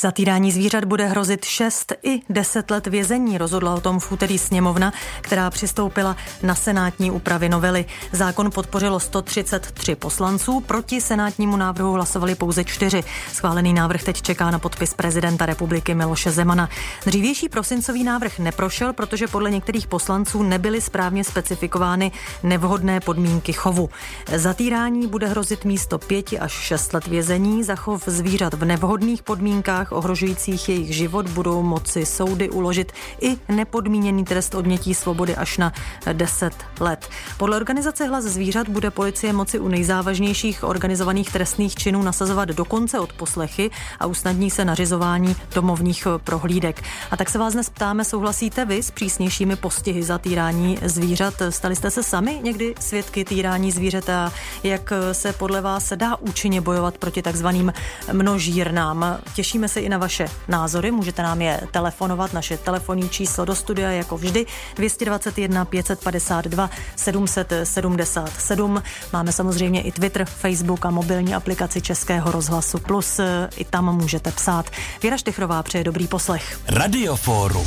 Za týrání zvířat bude hrozit 6 i 10 let vězení, rozhodla o tom v úterý sněmovna, která přistoupila na senátní úpravy novely. Zákon podpořilo 133 poslanců, proti senátnímu návrhu hlasovali pouze čtyři. Schválený návrh teď čeká na podpis prezidenta republiky Miloše Zemana. Dřívější prosincový návrh neprošel, protože podle některých poslanců nebyly správně specifikovány nevhodné podmínky chovu. Za týrání bude hrozit místo 5 až 6 let vězení, za chov zvířat v nevhodných podmínkách podmínkách ohrožujících jejich život budou moci soudy uložit i nepodmíněný trest odnětí svobody až na 10 let. Podle organizace Hlas zvířat bude policie moci u nejzávažnějších organizovaných trestných činů nasazovat dokonce od poslechy a usnadní se nařizování domovních prohlídek. A tak se vás dnes ptáme, souhlasíte vy s přísnějšími postihy za týrání zvířat? Stali jste se sami někdy svědky týrání zvířat a jak se podle vás dá účinně bojovat proti takzvaným množírnám? Těšíme se i na vaše názory. Můžete nám je telefonovat. Naše telefonní číslo do studia jako vždy 221 552 777. Máme samozřejmě i Twitter, Facebook a mobilní aplikaci Českého rozhlasu Plus. I tam můžete psát. Věra Štechrová přeje dobrý poslech. Radioforum.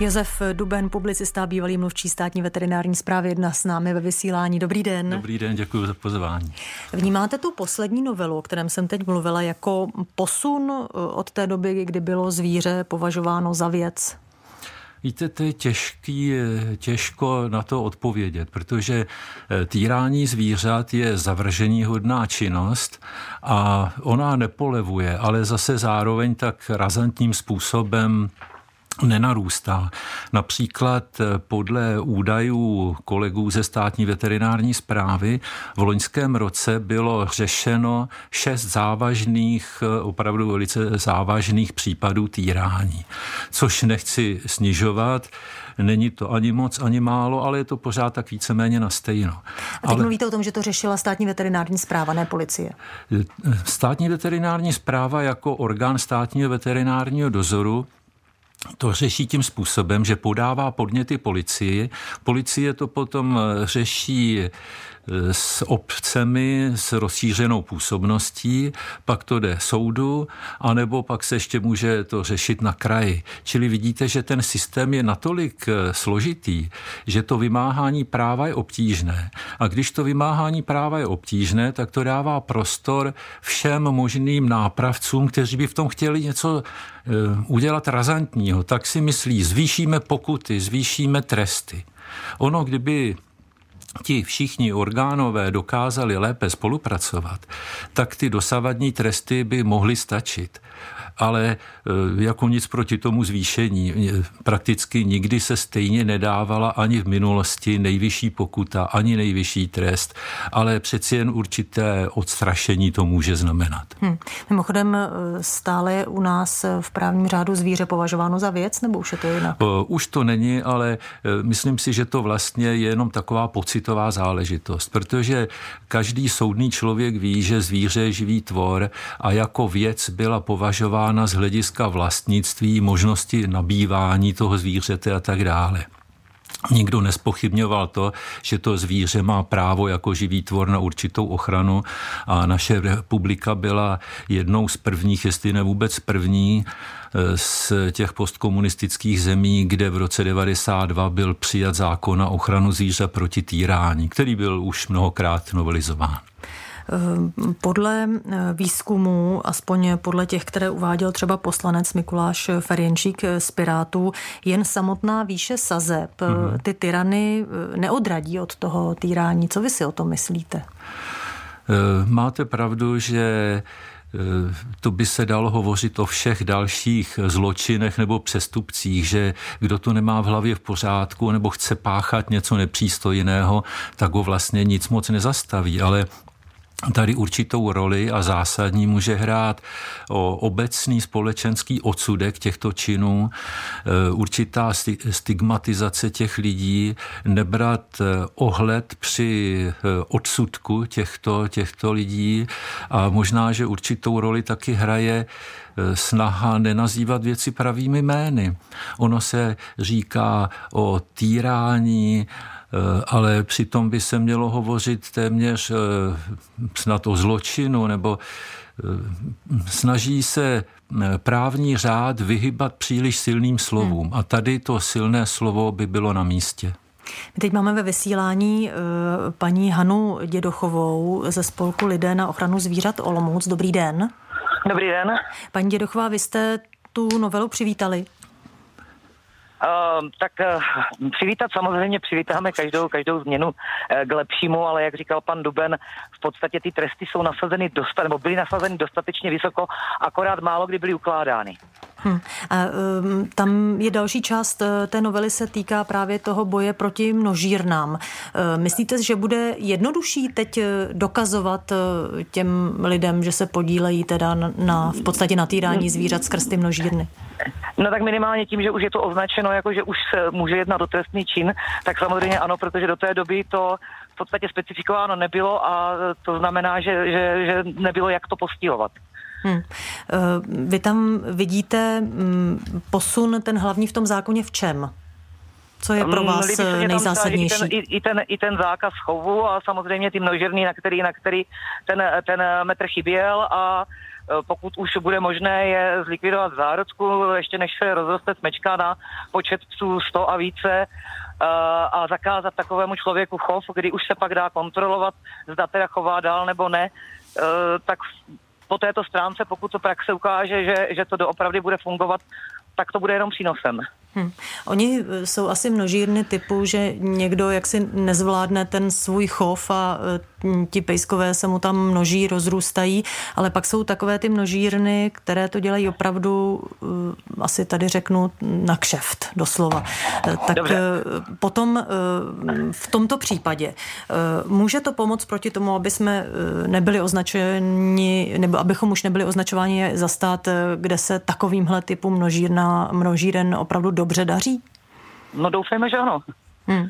Josef Duben, publicista, bývalý mluvčí státní veterinární zprávy, jedna s námi ve vysílání. Dobrý den. Dobrý den, děkuji za pozvání. Vnímáte tu poslední novelu, o kterém jsem teď mluvila, jako posun eh, od té doby, kdy bylo zvíře považováno za věc? Víte, to je těžký, eh, těžko na to odpovědět, protože eh, týrání zvířat je zavržení hodná činnost a ona nepolevuje, ale zase zároveň tak razantním způsobem nenarůstá. Například eh, podle údajů kolegů ze státní veterinární zprávy v loňském roce bylo řešeno šest závažných, eh, opravdu velice závažných případů týrání, což nechci snižovat. Není to ani moc, ani málo, ale je to pořád tak víceméně na stejno. A teď ale... mluvíte o tom, že to řešila státní veterinární zpráva, ne policie. Eh, státní veterinární zpráva jako orgán státního veterinárního dozoru to řeší tím způsobem, že podává podněty policii. Policie to potom eh, řeší s obcemi s rozšířenou působností, pak to jde soudu, anebo pak se ještě může to řešit na kraji. Čili vidíte, že ten systém je natolik eh, složitý, že to vymáhání práva je obtížné. A když to vymáhání práva je obtížné, tak to dává prostor všem možným nápravcům, kteří by v tom chtěli něco Eh, udělat razantního, tak si myslí, zvýšíme pokuty, zvýšíme tresty. Ono, kdyby ti všichni orgánové dokázali lépe spolupracovat, tak ty dosavadní tresty by mohly stačit ale e, jako nic proti tomu zvýšení. E, prakticky nikdy se stejně nedávala ani v minulosti nejvyšší pokuta, ani nejvyšší trest, ale přeci jen určité odstrašení to může znamenat. Hmm. Mimochodem e, stále je u nás v právním řádu zvíře považováno za věc, nebo už je to jinak? Už to není, ale myslím si, že to vlastně je jenom taková pocitová záležitost, protože každý soudný člověk ví, že zvíře je živý tvor a jako věc byla považována regulována z hlediska vlastnictví, možnosti nabývání toho zvířete a tak dále. Nikdo nespochybňoval to, že to zvíře má právo jako živý tvor na určitou ochranu a naše republika byla jednou z prvních, jestli ne vůbec první, eh, z těch postkomunistických zemí, kde v roce 92 byl přijat zákon na ochranu zvířat proti týrání, který byl už mnohokrát novelizován. Eh, podle eh, výzkumů, aspoň podle těch, které uváděl třeba poslanec Mikuláš Ferjenčík z Pirátů, jen samotná výše sazeb mm-hmm. ty tyrany neodradí od toho týrání. Co vy si o tom myslíte? Máte pravdu, že to by se dalo hovořit o všech dalších zločinech nebo přestupcích, že kdo to nemá v hlavě v pořádku nebo chce páchat něco nepřístojného, tak ho vlastně nic moc nezastaví. Ale tady určitou roli a zásadní může hrát. O obecný společenský odsudek těchto činů, e, určitá stigmatizace těch lidí, nebrat e, ohled při e, odsudku těchto, těchto lidí a možná, že určitou roli taky hraje snaha nenazývat věci pravými jmény. Ono se říká o týrání, ale přitom by se mělo hovořit téměř snad o zločinu nebo snaží se právní řád vyhybat příliš silným slovům. Hmm. A tady to silné slovo by bylo na místě. My teď máme ve vysílání paní Hanu Dědochovou ze spolku Lidé na ochranu zvířat Olomouc. Dobrý den. Dobrý den. Paní Dědochová, vy jste tu novelu přivítali? Uh, tak uh, přivítat samozřejmě přivítáme každou, každou změnu uh, k lepšímu, ale jak říkal pan Duben, v podstatě ty tresty jsou nasazeny dostat, nebo byly nasazeny dostatečně vysoko, akorát málo kdy byly ukládány. Hmm. A, um, tam je další část uh, té novely se týká právě toho boje proti množírnám. Uh, myslíte, že bude jednodušší teď uh, dokazovat těm lidem, že se podílejí teda na, na v podstatě na týrání zvířat skrz ty množírny? No tak minimálně tím, že už je to označeno jako, že už se může jednat o trestný čin, tak samozřejmě ano, protože do té doby to v podstatě specifikováno nebylo a to znamená, že, že, že nebylo jak to postihovat. Hmm. Vy tam vidíte mm, posun ten hlavní v tom zákoně v čem? Co je pro vás nejzásadnější? I ten, i, ten, I ten zákaz chovu a samozřejmě ty množerný, na který, na který ten, ten metr chyběl a Eh, pokud už bude možné je zlikvidovat v zárodku, ještě než se rozroste smečka na počet psů 100 a více, eh, a zakázat takovému člověku chov, kdy už se pak dá kontrolovat, zda teda chová dál nebo ne, eh, tak po této stránce, pokud to praxe ukáže, že, že to doopravdy bude fungovat, tak to bude jenom přínosem. Hmm. Oni jsou asi množírny typu, že někdo jaksi nezvládne ten svůj chov a ti pejskové se mu tam množí, rozrůstají, ale pak jsou takové ty množírny, které to dělají opravdu, uh, asi tady řeknu, na kšeft, doslova. Eh, tak Dobře. Eh, potom v tomto případě může to pomoct proti tomu, aby jsme nebyli označeni, nebo abychom už nebyli označováni za stát, kde se takovýmhle typu množírna, množíren opravdu dobře daří? No doufejme, že ano. Hmm.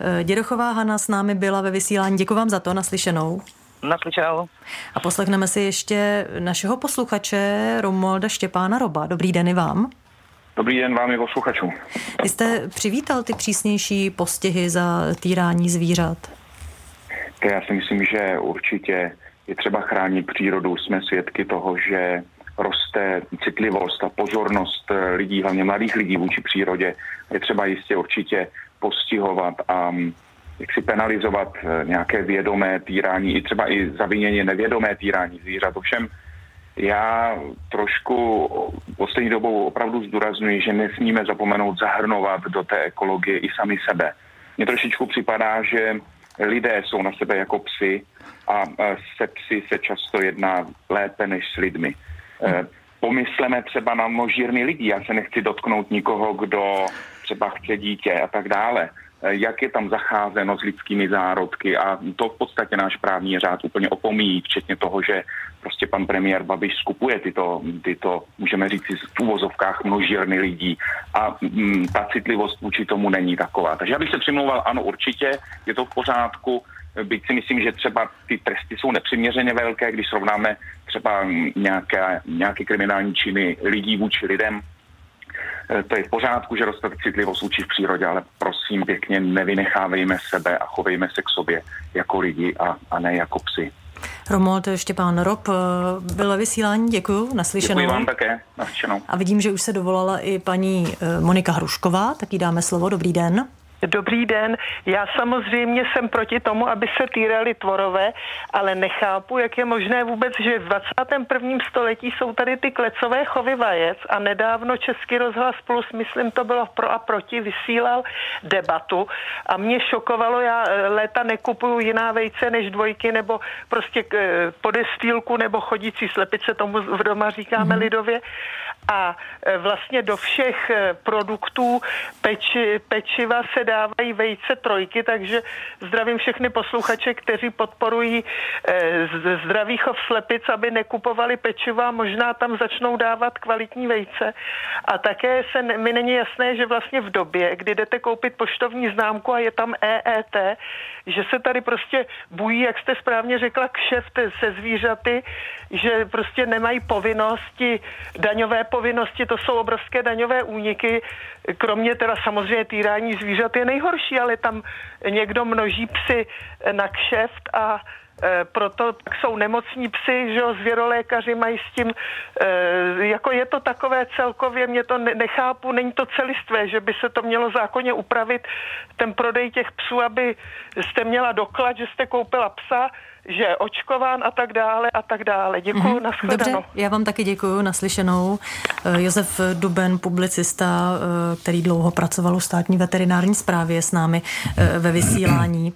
Eh, Dědochová Hana s námi byla ve vysílání. Děkuji vám za to, naslyšenou. Naslyšenou. A poslechneme si ještě našeho posluchače Romolda Štěpána Roba. Dobrý den i vám. Dobrý den vám i posluchačům. Vy jste přivítal ty přísnější postihy za týrání zvířat? Já si myslím, že určitě je třeba chránit přírodu. Jsme svědky toho, že roste citlivost a pozornost lidí, hlavně mladých lidí vůči přírodě. Je třeba jistě určitě postihovat a mm, jak si penalizovat eh, nějaké vědomé týrání, i třeba i zaviněně nevědomé týrání zvířat. Ovšem já trošku poslední dobou opravdu zdůraznuju, že nesmíme zapomenout zahrnovat do té ekologie i sami sebe. Mně trošičku připadá, že lidé jsou na sebe jako psy a se psy se často jedná lépe než s lidmi. Pomysleme třeba na množírny lidí. Já se nechci dotknout nikoho, kdo třeba chce dítě a tak dále eh, jak je tam zacházeno s lidskými zárodky a to v podstatě náš právní řád úplně opomíjí, včetně toho, že prostě pan premiér Babiš skupuje tyto, tyto můžeme říct v úvozovkách množírny lidí a mm, ta citlivost vůči tomu není taková. Takže já bych se přimlouval, ano, určitě je to v pořádku, byť si myslím, že třeba ty tresty jsou nepřiměřeně velké, když srovnáme třeba nějaké, nějaké kriminální činy lidí vůči lidem, Eh, to je v pořádku, že roste citlivost vůči v přírodě, ale prosím pěkně nevynechávejme sebe a chovejme se k sobě jako lidi a, a ne jako psy. Romold Štěpán Rob eh, byl vysílání, děkuji, naslyšenou. Děkuji vám také, naslyšenou. A vidím, že už se dovolala i paní eh, Monika Hrušková, tak jí dáme slovo, dobrý den. Dobrý den. Já samozřejmě jsem proti tomu, aby se týrali tvorové, ale nechápu, jak je možné vůbec, že v 21. století jsou tady ty klecové chovy vajec a nedávno Český rozhlas plus, myslím, to bylo pro a proti, vysílal debatu a mě šokovalo, já eh, léta nekupuju jiná vejce než dvojky nebo prostě eh, podestýlku nebo chodící slepice, tomu v doma říkáme mm. lidově a e, vlastně do všech produktů peči, pečiva se dávají vejce trojky, takže zdravím všechny posluchače, kteří podporují e, zdravý chov slepic, aby nekupovali pečiva, možná tam začnou dávat kvalitní vejce. A také se mi není jasné, že vlastně v době, kdy jdete koupit poštovní známku a je tam EET, že se tady prostě bují, jak jste správně řekla, kšeft se zvířaty, že prostě nemají povinnosti daňové povinnosti, to jsou obrovské daňové úniky, kromě teda samozřejmě týrání zvířat je je nejhorší, ale tam někdo množí psy na kšeft a e, proto jsou nemocní psy, že jo, zvěrolékaři mají s tím, e, jako je to takové celkově, mě to nechápu, není to celistvé, že by se to mělo zákonně upravit, ten prodej těch psů, aby jste měla doklad, že jste koupila psa, že je očkován a tak dále a tak dále. Děkuji, mm-hmm. nashledanou. Dobře, já vám taky děkuji, naslyšenou. Eh, Josef Duben, publicista, eh, který dlouho pracoval u státní veterinární zprávy, s námi eh, ve vysílání.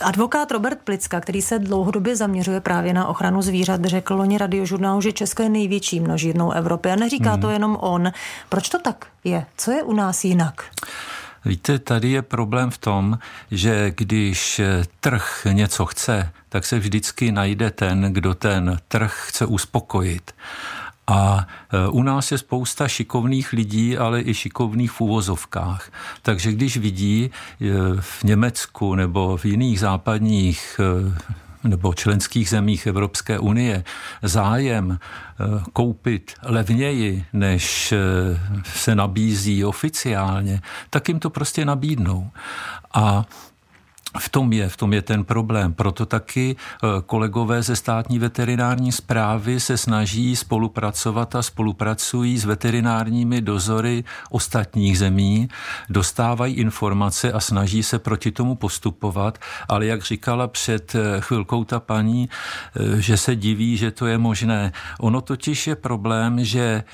Advokát Robert Plicka, který se dlouhodobě zaměřuje právě na ochranu zvířat, řekl loni radiožurnálu, že Česko je největší množírnou Evropy. A neříká hmm. to jenom on. Proč to tak je? Co je u nás jinak? Víte, tady je problém v tom, že když trh něco chce, tak se vždycky najde ten, kdo ten trh chce uspokojit. A e, u nás je spousta šikovných lidí, ale i šikovných v úvozovkách. Takže když vidí e, v Německu nebo v jiných západních e, nebo členských zemích Evropské unie zájem koupit levněji, než se nabízí oficiálně, tak jim to prostě nabídnou. A v tom je, v tom je ten problém. Proto taky eh, kolegové ze státní veterinární zprávy se snaží spolupracovat a spolupracují s veterinárními dozory ostatních zemí, dostávají informace a snaží se proti tomu postupovat, ale jak říkala před eh, chvilkou ta paní, eh, že se diví, že to je možné. Ono totiž je problém, že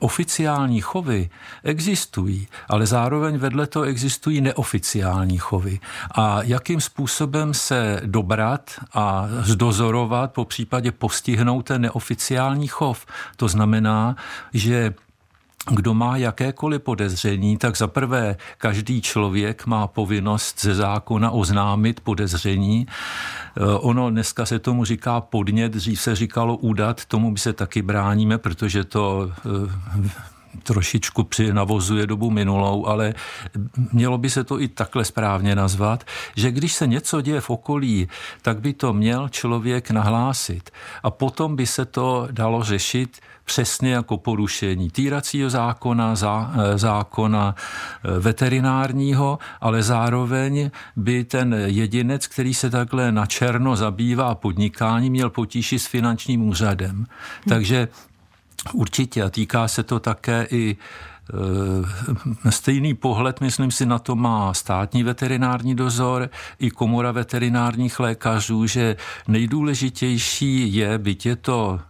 oficiální chovy existují, ale zároveň vedle to existují neoficiální chovy. A jakým způsobem se dobrat a zdozorovat, po případě postihnout ten neoficiální chov. To znamená, že kdo má jakékoliv podezření, tak za prvé každý člověk má povinnost ze zákona oznámit podezření. Eh, ono dneska se tomu říká podnět, dřív se říkalo údat, tomu by se taky bráníme, protože to trošičku přinavozuje dobu minulou, ale mělo by se to i takhle správně nazvat, že když se něco děje v okolí, tak by to měl člověk nahlásit. A potom by se to dalo řešit přesně jako porušení týracího zákona, zá, eh, zákona eh, veterinárního, ale zároveň by ten jedinec, který se takhle na černo zabývá podnikání, měl potíši s finančním úřadem. Hmm. Takže Určitě a týká se to také i e, Stejný pohled, myslím si, na to má státní veterinární dozor i komora veterinárních lékařů, že nejdůležitější je, byť je to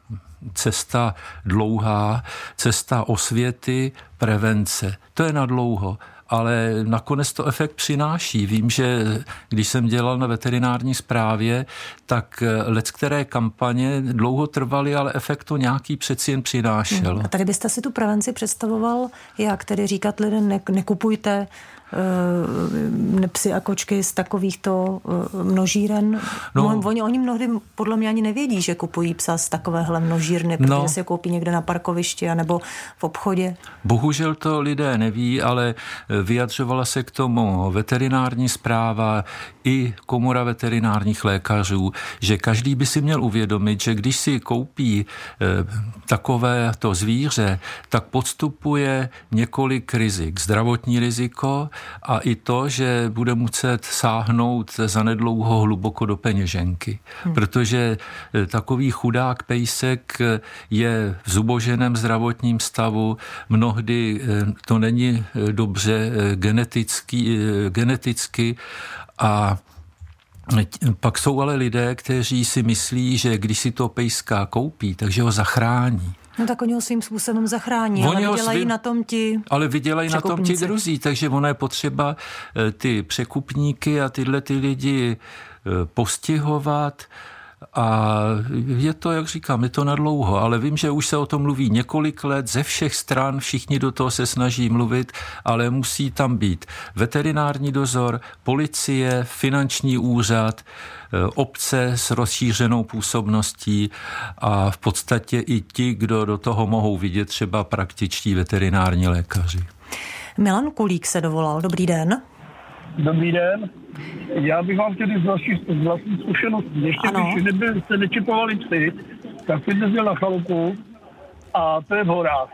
cesta dlouhá, cesta osvěty, prevence. To je na dlouho ale nakonec to efekt přináší. Vím, že když jsem dělal na veterinární správě, tak let které kampaně dlouho trvaly, ale efekt to nějaký přeci jen přinášel. Hmm. A tady byste si tu prevenci představoval, jak tedy říkat lidem, ne, nekupujte psy a kočky z takovýchto uh, množíren. No, oni, oni mnohdy podle mě ani nevědí, že kupují psa z takovéhle množírny, protože no, si je koupí někde na parkovišti nebo v obchodě. Bohužel to lidé neví, ale vyjadřovala se k tomu veterinární zpráva i komora veterinárních lékařů, že každý by si měl uvědomit, že když si koupí eh, takové to zvíře, tak podstupuje několik rizik. Zdravotní riziko a i to, že bude muset sáhnout za nedlouho hluboko do peněženky. Hmm. Protože eh, takový chudák pejsek eh, je v zuboženém zdravotním stavu, mnohdy to není dobře geneticky, geneticky a pak jsou ale lidé, kteří si myslí, že když si to pejska koupí, takže ho zachrání. No tak oni ho svým způsobem zachrání, oni ale vydělají svým, na tom ti Ale vydělají na tom ti druzí, takže ono je potřeba eh, ty překupníky a tyhle ty lidi eh, postihovat, a je to, jak říkám, je to na dlouho, ale vím, že už se o tom mluví několik let, ze všech stran všichni do toho se snaží mluvit, ale musí tam být veterinární dozor, policie, finanční úřad, eh, obce s rozšířenou působností a v podstatě i ti, kdo do toho mohou vidět, třeba praktičtí veterinární lékaři. Milan Kulík se dovolal. Dobrý den. Dobrý den. Já bych vám chtěl z z vlastní zkušenosti. Ještě ano. když nebyl, jste nečipovali psy, tak jsem jezdil na chalupu a to je v horách.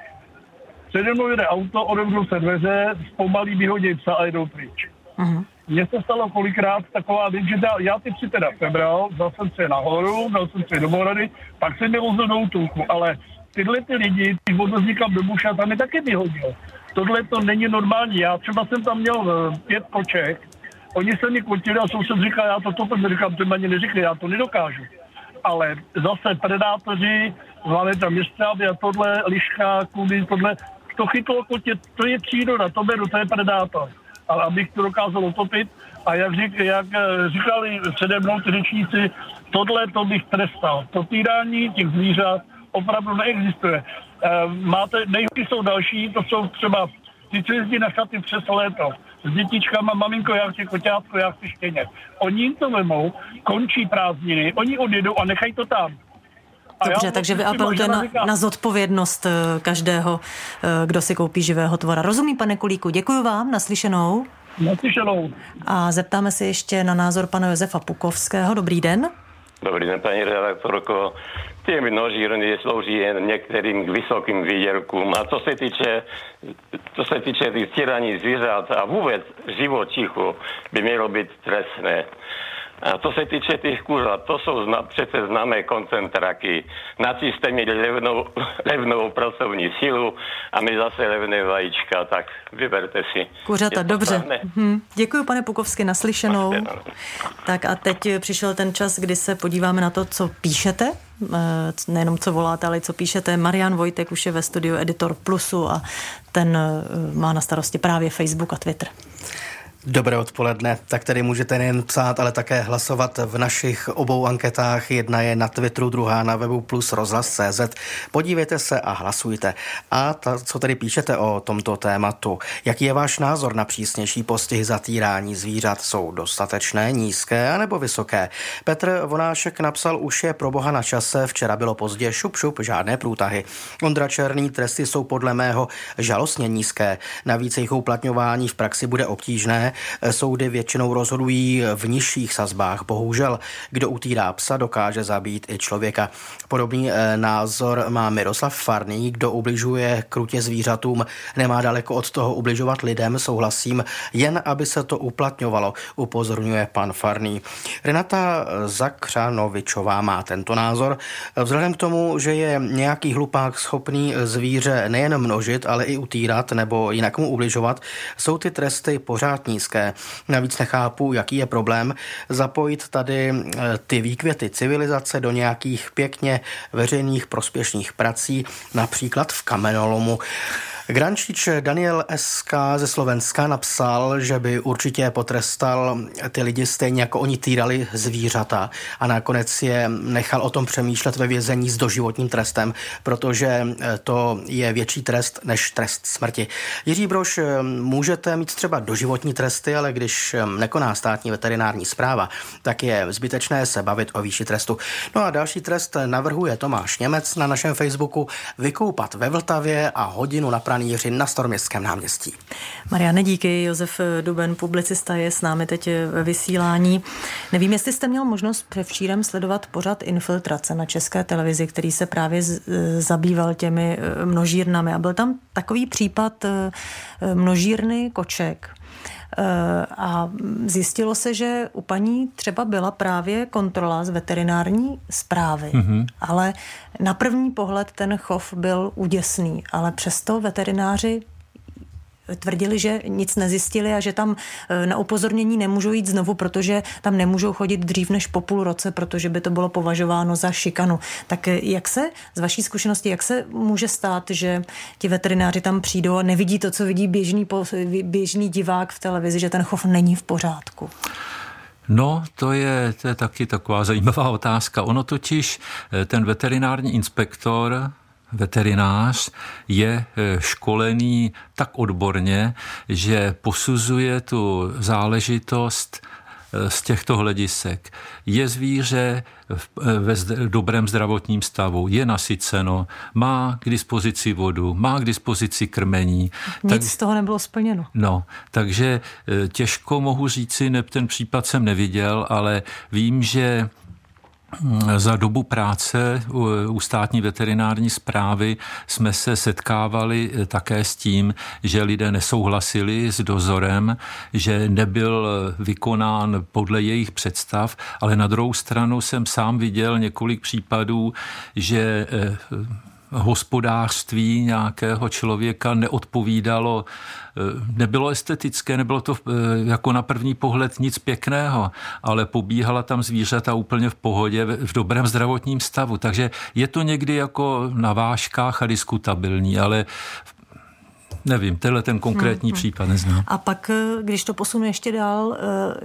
přede mnou jede auto, odevřou se dveře, zpomalí vyhodí psa a jedou pryč. Uh-huh. Mně se stalo kolikrát taková věc, že já ty tři teda přebral, vzal jsem se nahoru, dal jsem se do Morady, pak jsem je vozil do útulku, ale tyhle ty lidi, ty vozil někam do buša, tam je taky vyhodil. Tohle to není normální. Já třeba jsem tam měl uh, pět koček, oni se mi kotili a soused říkal, já to to říkám, to ani neřekli, já to nedokážu. Ale zase predátoři, tam městřáby a tohle, liška, kudy, tohle, to chytlo kotě, to je příroda, to beru, to je predátor. Ale abych to dokázal utopit, a jak, řík, jak eh, říkali přede mnou ty řečníci, tohle to bych trestal. To týrání těch zvířat opravdu neexistuje. Eh, máte, nejhorší jsou další, to jsou třeba ty, co jezdí na chaty přes léto s dětičkama, maminko, já chci koťátko, já chci štěně. Oni jim to vemou, končí prázdniny, oni odjedou a nechají to tam. Dobře, takže vy apelujete na, na zodpovědnost eh, každého, kdo si koupí živého tvora. Rozumí, pane Kulíku, děkuji vám, naslyšenou. Naslyšenou. A zeptáme se ještě na názor pana Josefa Pukovského. Dobrý den. Dobrý den, paní redaktorko. Tie množírny slouží jen některým vysokým výdělkům. A co se týče, co se týče těch tyraní zvířat a vůbec živočichů, by mělo být trestné. A to se týče těch kuřat, to jsou zna, přece známé koncentraky. Nacisté měli levnou, levnou pracovní sílu a my zase levné vajíčka, tak vyberte si. Kuřata, dobře. Hm. Děkuji, pane Pukovsky, naslyšenou. Tak a teď přišel ten čas, kdy se podíváme na to, co píšete eh, nejenom co voláte, ale co píšete. Marian Vojtek už je ve studiu Editor Plusu a ten eh, má na starosti právě Facebook a Twitter. Dobré odpoledne. Tak tady můžete nejen psát, ale také hlasovat v našich obou anketách. Jedna je na Twitteru, druhá na webu plus rozhlas.cz. Podívejte se a hlasujte. A ta, co tady píšete o tomto tématu? Jaký je váš názor na přísnější postihy zatírání zvířat? Jsou dostatečné, nízké anebo vysoké? Petr Vonášek napsal, už je pro boha na čase, včera bylo pozdě, šup šup, žádné průtahy. Ondra Černý, tresty jsou podle mého žalostně nízké. Navíc jejich uplatňování v praxi bude obtížné Soudy většinou rozhodují v nižších sazbách. Bohužel, kdo utírá psa, dokáže zabít i člověka. Podobný eh, názor má Miroslav Farný, kdo ubližuje krutě zvířatům, nemá daleko od toho ubližovat lidem, souhlasím, jen aby se to uplatňovalo, upozorňuje pan Farný. Renata Zakřanovičová má tento názor. Vzhledem k tomu, že je nějaký hlupák schopný zvíře nejen množit, ale i utírat nebo jinak mu ubližovat, jsou ty tresty pořád nízké. Navíc nechápu, jaký je problém zapojit tady eh, ty výkvěty civilizace do nějakých pěkně veřejných prospěšných prací, například v kamenolomu. Grančič Daniel SK ze Slovenska napsal, že by určitě potrestal ty lidi stejně jako oni týrali zvířata a nakonec je nechal o tom přemýšlet ve vězení s doživotním trestem, protože eh, to je větší trest než trest smrti. Jiří Broš, eh, můžete mít třeba doživotní tresty, ale když eh, nekoná státní veterinární zpráva, tak je zbytečné se bavit o výši trestu. No a další trest navrhuje Tomáš Němec na našem Facebooku vykoupat ve Vltavě a hodinu na pranýři na Staroměstském náměstí. Mariane, díky. Josef Duben, publicista, je s námi teď ve vysílání. Nevím, jestli jste měl možnost převčírem sledovat pořad Infiltrace na české televizi, který se právě zabýval těmi e, množírnami. A byl tam takový případ e, množírny koček, e, a zjistilo se, že u paní třeba byla právě kontrola z veterinární zprávy, mm-hmm. ale na první pohled ten chov byl úděsný, ale přesto veterináři tvrdili, že nic nezjistili a že tam e, na upozornění nemůžou jít znovu, protože tam nemůžou chodit dřív než po půl roce, protože by to bylo považováno za šikanu. Tak e, jak se, z vaší zkušenosti, jak se může stát, že ti veterináři tam přijdou a nevidí to, co vidí běžný, běžný divák v televizi, že ten chov není v pořádku? No, to je, to je taky taková zajímavá otázka. Ono totiž, e, ten veterinární inspektor, veterinář je eh, školený tak odborně, že posuzuje tu záležitost eh, z těchto hledisek. Je zvíře eh, ve dobrém zdravotním stavu, je nasyceno, má k dispozici vodu, má k dispozici krmení. Nic tak, z toho nebylo splněno. No, takže těžko mohu říci, ne, ten případ jsem neviděl, ale vím, že za dobu práce u státní veterinární zprávy jsme se setkávali také s tím, že lidé nesouhlasili s dozorem, že nebyl vykonán podle jejich představ, ale na druhou stranu jsem sám viděl několik případů, že eh, hospodářství nějakého člověka neodpovídalo, eh, nebylo estetické, nebylo to eh, jako na první pohled nic pěkného, ale pobíhala tam zvířata úplně v pohodě, v dobrém zdravotním stavu. Takže je to někdy jako na vážkách a diskutabilní, ale Nevím, tenhle ten konkrétní hmm, případ neznám. A pak, eh, když to posunu ještě dál,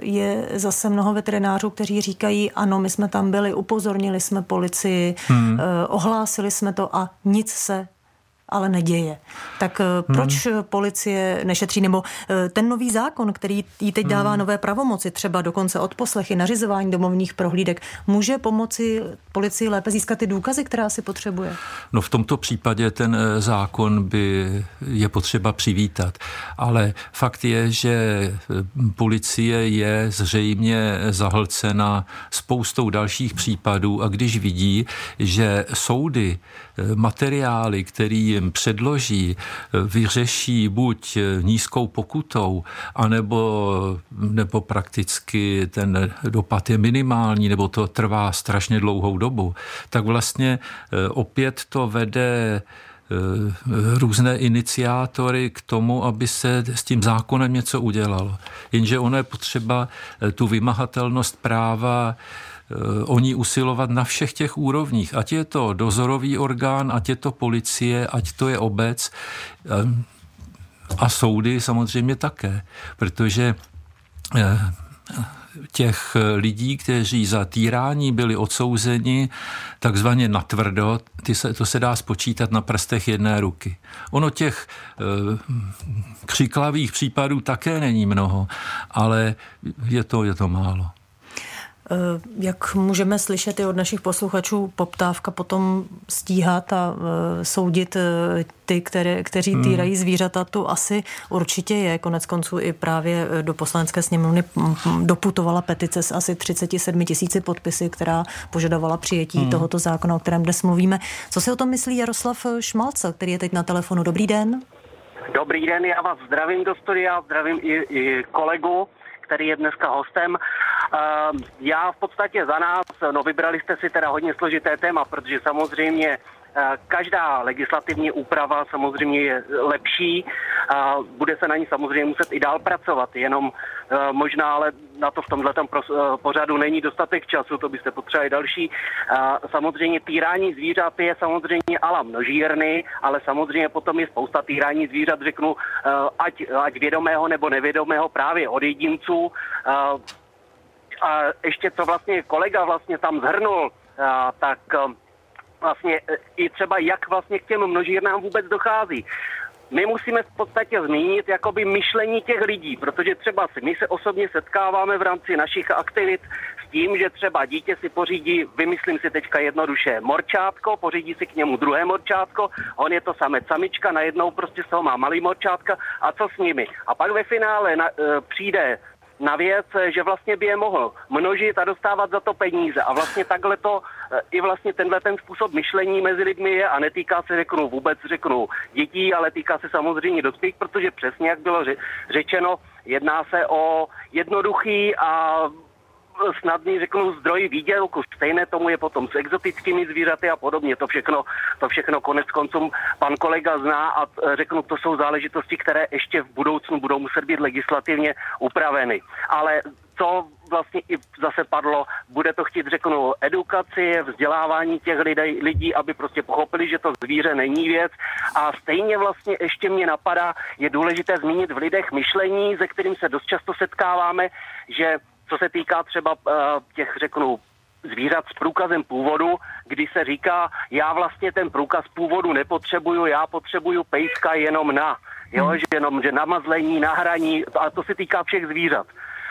je zase mnoho veterinářů, kteří říkají, ano, my jsme tam byli, upozornili jsme policii, hmm. ohlásili jsme to a nic se ale neděje. Tak hmm. proč hmm. policie nešetří? Nebo eh, ten nový zákon, který jí teď dává hmm. nové pravomoci, třeba dokonce od poslechy, nařizování domovních prohlídek, může pomoci policii lépe získat ty důkazy, která si potřebuje? No v tomto případě ten eh, zákon by je potřeba přivítat. Ale fakt je, že policie je zřejmě zahlcena spoustou dalších případů a když vidí, že soudy materiály, který jim předloží, vyřeší buď nízkou pokutou, anebo nebo prakticky ten dopad je minimální, nebo to trvá strašně dlouhou dobu, tak vlastně eh, opět to vede eh, různé iniciátory k tomu, aby se s tím zákonem něco udělalo. Jenže ono je potřeba eh, tu vymahatelnost práva o ní usilovat na všech těch úrovních. Ať je to dozorový orgán, ať je to policie, ať to je obec eh, a soudy samozřejmě také, protože eh, těch lidí, kteří za týrání byli odsouzeni takzvaně natvrdo, ty se, to se dá spočítat na prstech jedné ruky. Ono těch e, křiklavých případů také není mnoho, ale je to, je to málo. Eh, jak můžeme slyšet i od našich posluchačů, poptávka potom stíhat a eh, soudit eh, ty, které, kteří hmm. týrají zvířata, tu asi určitě je. Konec konců i právě do poslanecké sněmovny mm, mm, doputovala petice s asi 37 tisíci podpisy, která požadovala přijetí hmm. tohoto zákona, o kterém dnes mluvíme. Co si o tom myslí Jaroslav Šmalce, který je teď na telefonu? Dobrý den. Dobrý den, já vás zdravím do studia, zdravím i, i kolegu který je dneska hostem. Ehm, já v podstatě za nás, no vybrali jste si teda hodně složité téma, protože samozřejmě každá legislativní úprava samozřejmě je lepší a bude se na ní samozřejmě muset i dál pracovat, jenom eh, možná ale na to v tomhle eh, pořadu není dostatek času, to byste potřebovali další. Samozřejmě týrání zvířat je samozřejmě ala množírny, ale samozřejmě potom je spousta týrání zvířat, řeknu, ať, ať vědomého nebo nevědomého právě od jedinců. A ještě co vlastně kolega vlastně tam zhrnul, tak vlastně e, i třeba jak vlastně k těm množírnám vůbec dochází. My musíme v podstatě zmínit jakoby myšlení těch lidí, protože třeba my se osobně setkáváme v rámci našich aktivit s tím, že třeba dítě si pořídí, vymyslím si teďka jednoduše, morčátko, pořídí si k němu druhé morčátko, on je to samec samička, najednou prostě z toho má malý morčátka a co s nimi? A pak ve finále na, e, přijde na věc, že vlastně by je mohl množit a dostávat za to peníze. A vlastně takhle to, eh, i vlastně tenhle ten způsob myšlení mezi lidmi je a netýká se, řeknu, vůbec řeknu dětí, ale týká se samozřejmě dospělých, protože přesně jak bylo řečeno, jedná se o jednoduchý a snadný, řeknu, zdroj výdělku. Stejné tomu je potom s exotickými zvířaty a podobně. To všechno, to všechno konec konců pan kolega zná a e, řeknu, to jsou záležitosti, které ještě v budoucnu budou muset být legislativně upraveny. Ale co vlastně i zase padlo, bude to chtít, řeknu, edukaci, vzdělávání těch lidí, lidí, aby prostě pochopili, že to zvíře není věc. A stejně vlastně ještě mě napadá, je důležité zmínit v lidech myšlení, ze kterým se dost často setkáváme, že co se týká třeba uh, těch, řeknu, zvířat s průkazem původu, kdy se říká, já vlastně ten průkaz původu nepotřebuju, já potřebuju pejska jenom na, jo, hmm. že jenom, že namazlení, nahraní, a to se týká všech zvířat.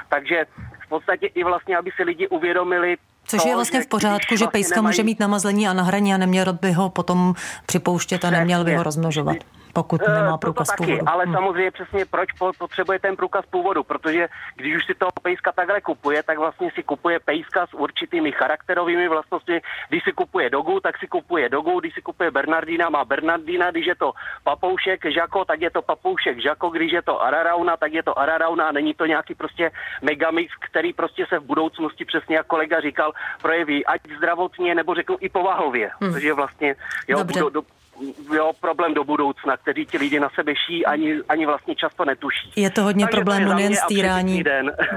Takže v podstatě i vlastně, aby si lidi uvědomili, Což to, je vlastně v pořádku, že vlastně pejska nemají... může mít namazlení a nahraní a neměl by ho potom připouštět a neměl by ho rozmnožovat. Pokud eh, nemá průkaz to taky, původu. Ale hmm. samozřejmě přesně proč potřebuje ten průkaz původu, protože když už si toho pejska takhle kupuje, tak vlastně si kupuje pejska s určitými charakterovými vlastnostmi. Když si kupuje dogu, tak si kupuje dogu, když si kupuje Bernardina, má Bernardina, když je to papoušek Žako, tak je to papoušek Žako, když je to Ararauna, tak je to Ararauna a není to nějaký prostě megamix, který prostě se v budoucnosti přesně jak kolega říkal, projeví ať zdravotně nebo řeknu i povahově. Hmm. Takže vlastně jo, budou, do, jo, problém do budoucna, který ti lidi na sebe ší, ani, ani vlastně často netuší. Je to hodně Takže problémů nejen s týrání.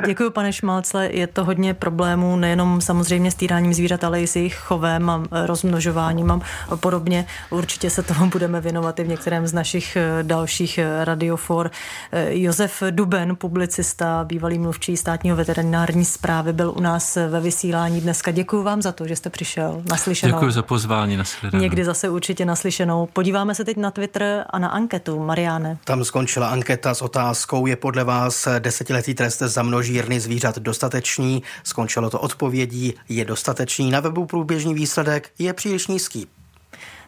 Děkuji, pane Šmalcle. Je to hodně problémů nejenom samozřejmě s týráním zvířat, ale i s jejich chovem a rozmnožováním a podobně. Určitě se tomu budeme věnovat i v některém z našich eh, dalších eh, radiofor. Eh, Josef Duben, publicista, bývalý mluvčí státního veterinární zprávy, byl u nás ve vysílání dneska. Děkuji vám za to, že jste přišel naslyšenou. Děkuji za pozvání, naslyšenou. Někdy zase určitě naslyšenou naslyšenou. Podíváme se teď na Twitter a na anketu. Mariáne. Tam skončila anketa s otázkou, je podle vás desetiletý trest za množírny zvířat dostatečný? Skončilo to odpovědí, je dostatečný. Na webu průběžný výsledek je příliš nízký.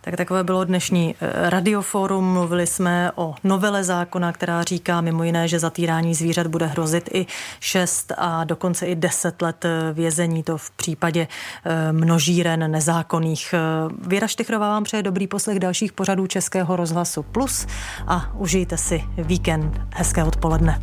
Tak takové bylo dnešní eh, radioforum. Mluvili jsme o novele zákona, která říká mimo jiné, že zatýrání zvířat bude hrozit i 6 a dokonce i 10 let eh, vězení. To v případě eh, množíren nezákonných. Věra Štychrová vám přeje dobrý poslech dalších pořadů Českého rozhlasu Plus a užijte si víkend. Hezké odpoledne.